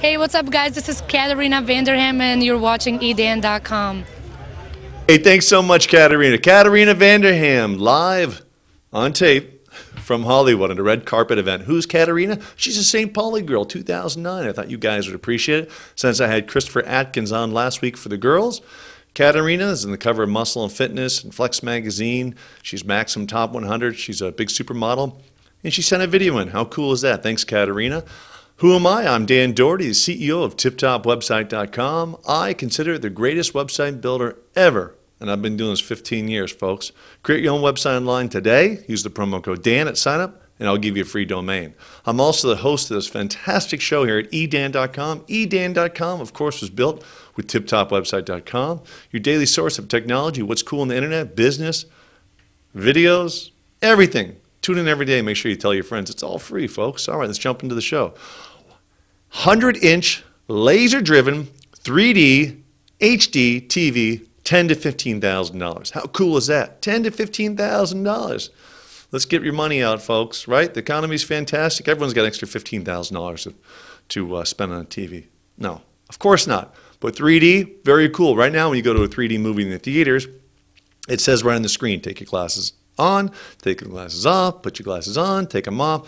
Hey, what's up, guys? This is Katarina Vanderham, and you're watching edan.com. Hey, thanks so much, Katarina. Katarina Vanderham, live on tape from Hollywood at a red carpet event. Who's Katarina? She's a St. Pauli girl, 2009. I thought you guys would appreciate it since I had Christopher Atkins on last week for the girls. Katarina is in the cover of Muscle and Fitness and Flex Magazine. She's Maxim Top 100. She's a big supermodel. And she sent a video in. How cool is that? Thanks, Katarina. Who am I? I'm Dan Doherty, the CEO of TipTopWebsite.com. I consider it the greatest website builder ever. And I've been doing this 15 years, folks. Create your own website online today. Use the promo code Dan at signup, and I'll give you a free domain. I'm also the host of this fantastic show here at edan.com. edan.com, of course, was built with tiptopwebsite.com, your daily source of technology, what's cool on the internet, business, videos, everything. Tune in every day. Make sure you tell your friends. It's all free, folks. All right, let's jump into the show. 100 inch, laser driven, 3D, HD TV, 10 to $15,000. How cool is that? 10 to $15,000. Let's get your money out, folks, right? The economy's fantastic. Everyone's got an extra $15,000 to, to uh, spend on a TV. No, of course not. But 3D, very cool. Right now, when you go to a 3D movie in the theaters, it says right on the screen, take your glasses on, take your glasses off, put your glasses on, take them off.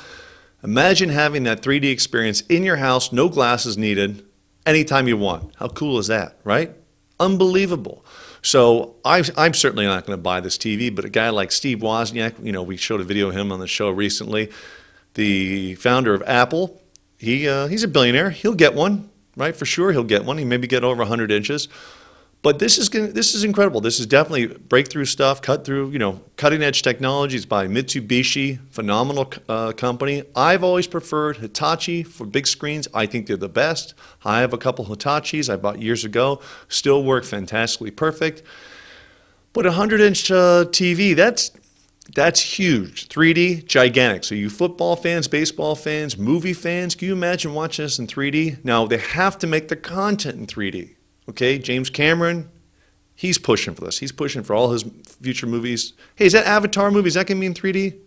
Imagine having that 3D experience in your house, no glasses needed, anytime you want. How cool is that, right? Unbelievable. So I, I'm certainly not going to buy this TV, but a guy like Steve Wozniak, you know, we showed a video of him on the show recently, the founder of Apple, he, uh, he's a billionaire. He'll get one, right? For sure, he'll get one. He maybe get over 100 inches. But this is gonna, this is incredible. This is definitely breakthrough stuff, cut through, you know, cutting edge technologies by Mitsubishi, phenomenal uh, company. I've always preferred Hitachi for big screens. I think they're the best. I have a couple Hitachis I bought years ago, still work fantastically perfect. But a 100 inch uh, TV, that's that's huge. 3D, gigantic. So, you football fans, baseball fans, movie fans, can you imagine watching this in 3D? Now, they have to make the content in 3D. Okay, James Cameron, he's pushing for this. He's pushing for all his future movies. Hey, is that Avatar movie? Is that going to be in 3D?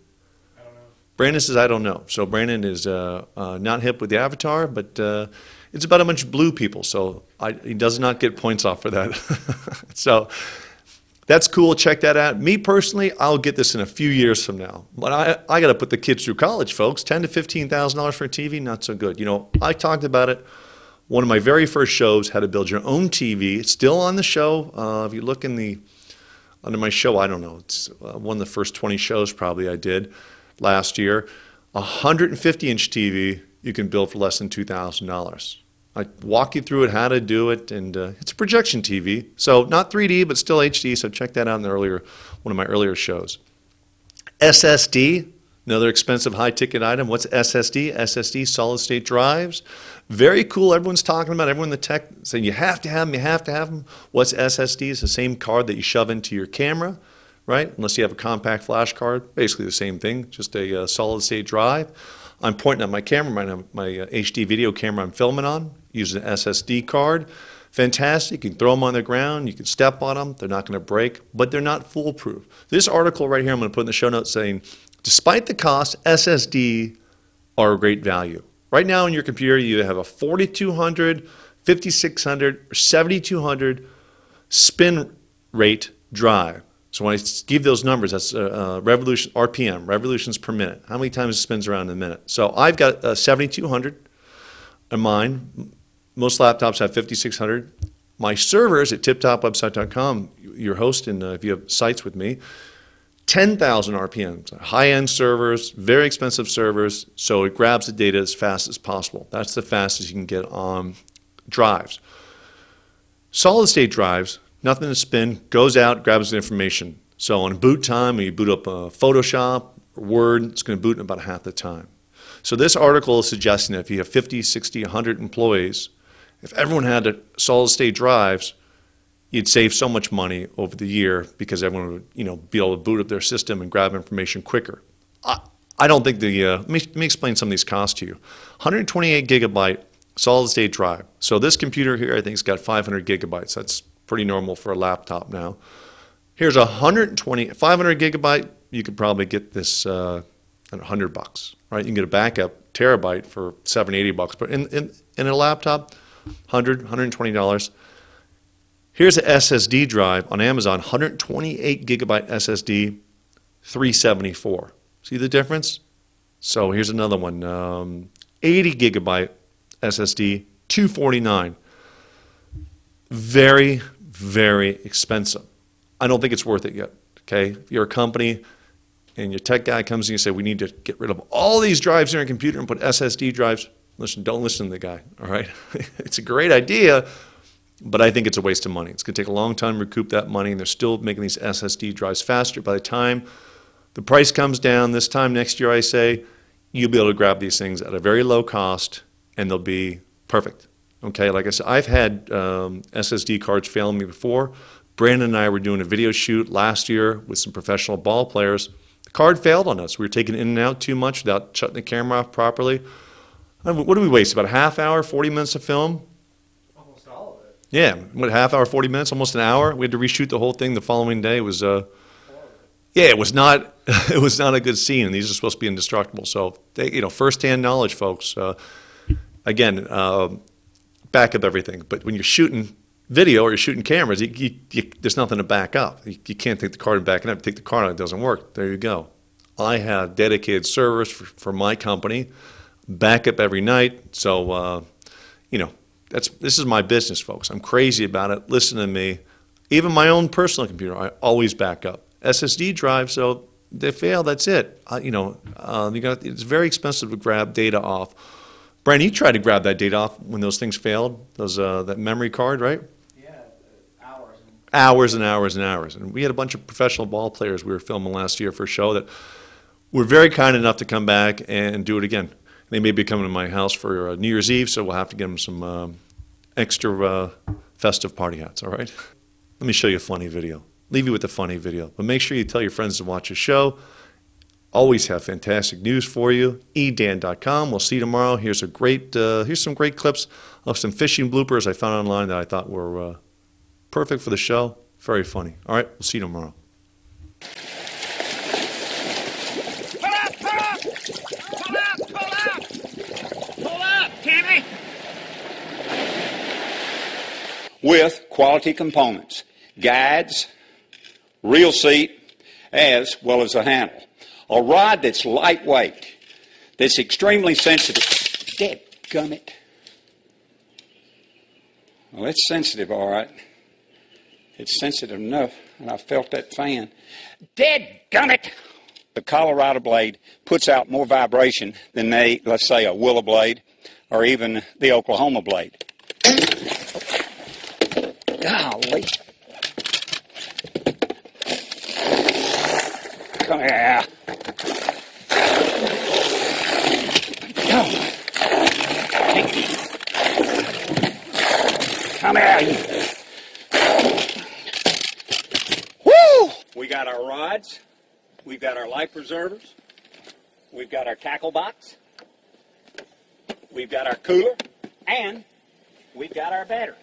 I don't know. Brandon says, I don't know. So Brandon is uh, uh, not hip with the Avatar, but uh, it's about a bunch of blue people. So I, he does not get points off for that. so that's cool. Check that out. Me personally, I'll get this in a few years from now. But I, I got to put the kids through college, folks. Ten to fifteen thousand dollars for a TV, not so good. You know, I talked about it one of my very first shows, how to build your own TV. Still on the show. Uh, if you look in the under my show, I don't know, it's uh, one of the first 20 shows probably I did last year. A 150 inch TV you can build for less than $2,000. I walk you through it, how to do it, and uh, it's a projection TV. So not 3D, but still HD. So check that out in the earlier one of my earlier shows. SSD, Another expensive high ticket item. What's SSD? SSD, solid state drives. Very cool. Everyone's talking about everyone in the tech saying you have to have them, you have to have them. What's SSD? It's the same card that you shove into your camera, right? Unless you have a compact flash card. Basically the same thing, just a uh, solid state drive. I'm pointing at my camera, my, my uh, HD video camera I'm filming on, using an SSD card. Fantastic. You can throw them on the ground. You can step on them. They're not going to break, but they're not foolproof. This article right here, I'm going to put in the show notes saying Despite the cost, SSD are a great value. Right now in your computer, you have a 4200, 5600, or 7200 spin rate drive. So when I give those numbers, that's uh, uh, revolution RPM, revolutions per minute. How many times it spins around in a minute? So I've got uh, 7200 in mine. Most laptops have 5600. My servers at tiptopwebsite.com, your host, and uh, if you have sites with me, 10,000 RPMs, high-end servers, very expensive servers, so it grabs the data as fast as possible. That's the fastest you can get on drives. Solid state drives, nothing to spin, goes out, grabs the information. So on boot time, when you boot up a Photoshop or Word, it's going to boot in about half the time. So this article is suggesting that if you have 50, 60, 100 employees, if everyone had solid state drives, you'd save so much money over the year because everyone would, you know, be able to boot up their system and grab information quicker. I, I don't think the, uh, let, me, let me explain some of these costs to you. 128 gigabyte solid state drive. So this computer here, I think, has got 500 gigabytes. That's pretty normal for a laptop now. Here's 120, 500 gigabyte. You could probably get this uh, at 100 bucks, right? You can get a backup terabyte for 70, 80 bucks. But in, in, and a laptop, 100 $120. Here's an SSD drive on Amazon, 128 gigabyte SSD, 374. See the difference? So here's another one, um, 80 gigabyte SSD, 249. Very, very expensive. I don't think it's worth it yet. Okay, if you're a company and your tech guy comes and you say we need to get rid of all these drives in your computer and put SSD drives. Listen, don't listen to the guy. All right, it's a great idea, but I think it's a waste of money. It's going to take a long time to recoup that money, and they're still making these SSD drives faster. By the time the price comes down this time next year, I say you'll be able to grab these things at a very low cost, and they'll be perfect. Okay, like I said, I've had um, SSD cards fail me before. Brandon and I were doing a video shoot last year with some professional ball players. The card failed on us. We were taking in and out too much without shutting the camera off properly. What did we waste? About a half hour, 40 minutes of film? Almost all of it. Yeah, what, half hour, 40 minutes, almost an hour? We had to reshoot the whole thing the following day. It was, uh, yeah, it was not, it was not a good scene, these are supposed to be indestructible. So, they, you know, firsthand knowledge, folks. Uh, again, uh, back up everything. But when you're shooting video or you're shooting cameras, you, you, you, there's nothing to back up. You, you can't take the card and back it up. Take the card out, it doesn't work. There you go. I have dedicated servers for, for my company, backup every night. So, uh, you know, that's this is my business, folks. I'm crazy about it. Listen to me. Even my own personal computer, I always back up. SSD drive, so they fail. That's it. Uh, you know, uh, you got it's very expensive to grab data off. Brian, you tried to grab that data off when those things failed. Those uh, that memory card, right? Yeah, uh, hours. And Hours and hours and hours. And we had a bunch of professional ball players we were filming last year for a show that were very kind enough to come back and do it again. They may be coming to my house for uh, New Year's Eve, so we'll have to get them some um, extra uh, festive party hats. All right. Let me show you a funny video. Leave you with a funny video, but make sure you tell your friends to watch the show. Always have fantastic news for you. edan.com. We'll see you tomorrow. Here's a great. Uh, here's some great clips of some fishing bloopers I found online that I thought were uh, perfect for the show. Very funny. All right. We'll see you tomorrow. Pull up, pull up! Pull up, pull up! Pull up, Timmy! With quality components, guides, reel seat, as well as a handle. A rod that's lightweight, that's extremely sensitive. Dead gummit. Well, it's sensitive, all right. It's sensitive enough, and I felt that fan. Dead gummit! The Colorado blade puts out more vibration than they, let's say, a willow blade or even the Oklahoma blade. Golly. Come here. Come. Come here. Woo! We got our rods. We've got our life preservers. We've got our tackle box. We've got our cooler. And we've got our battery.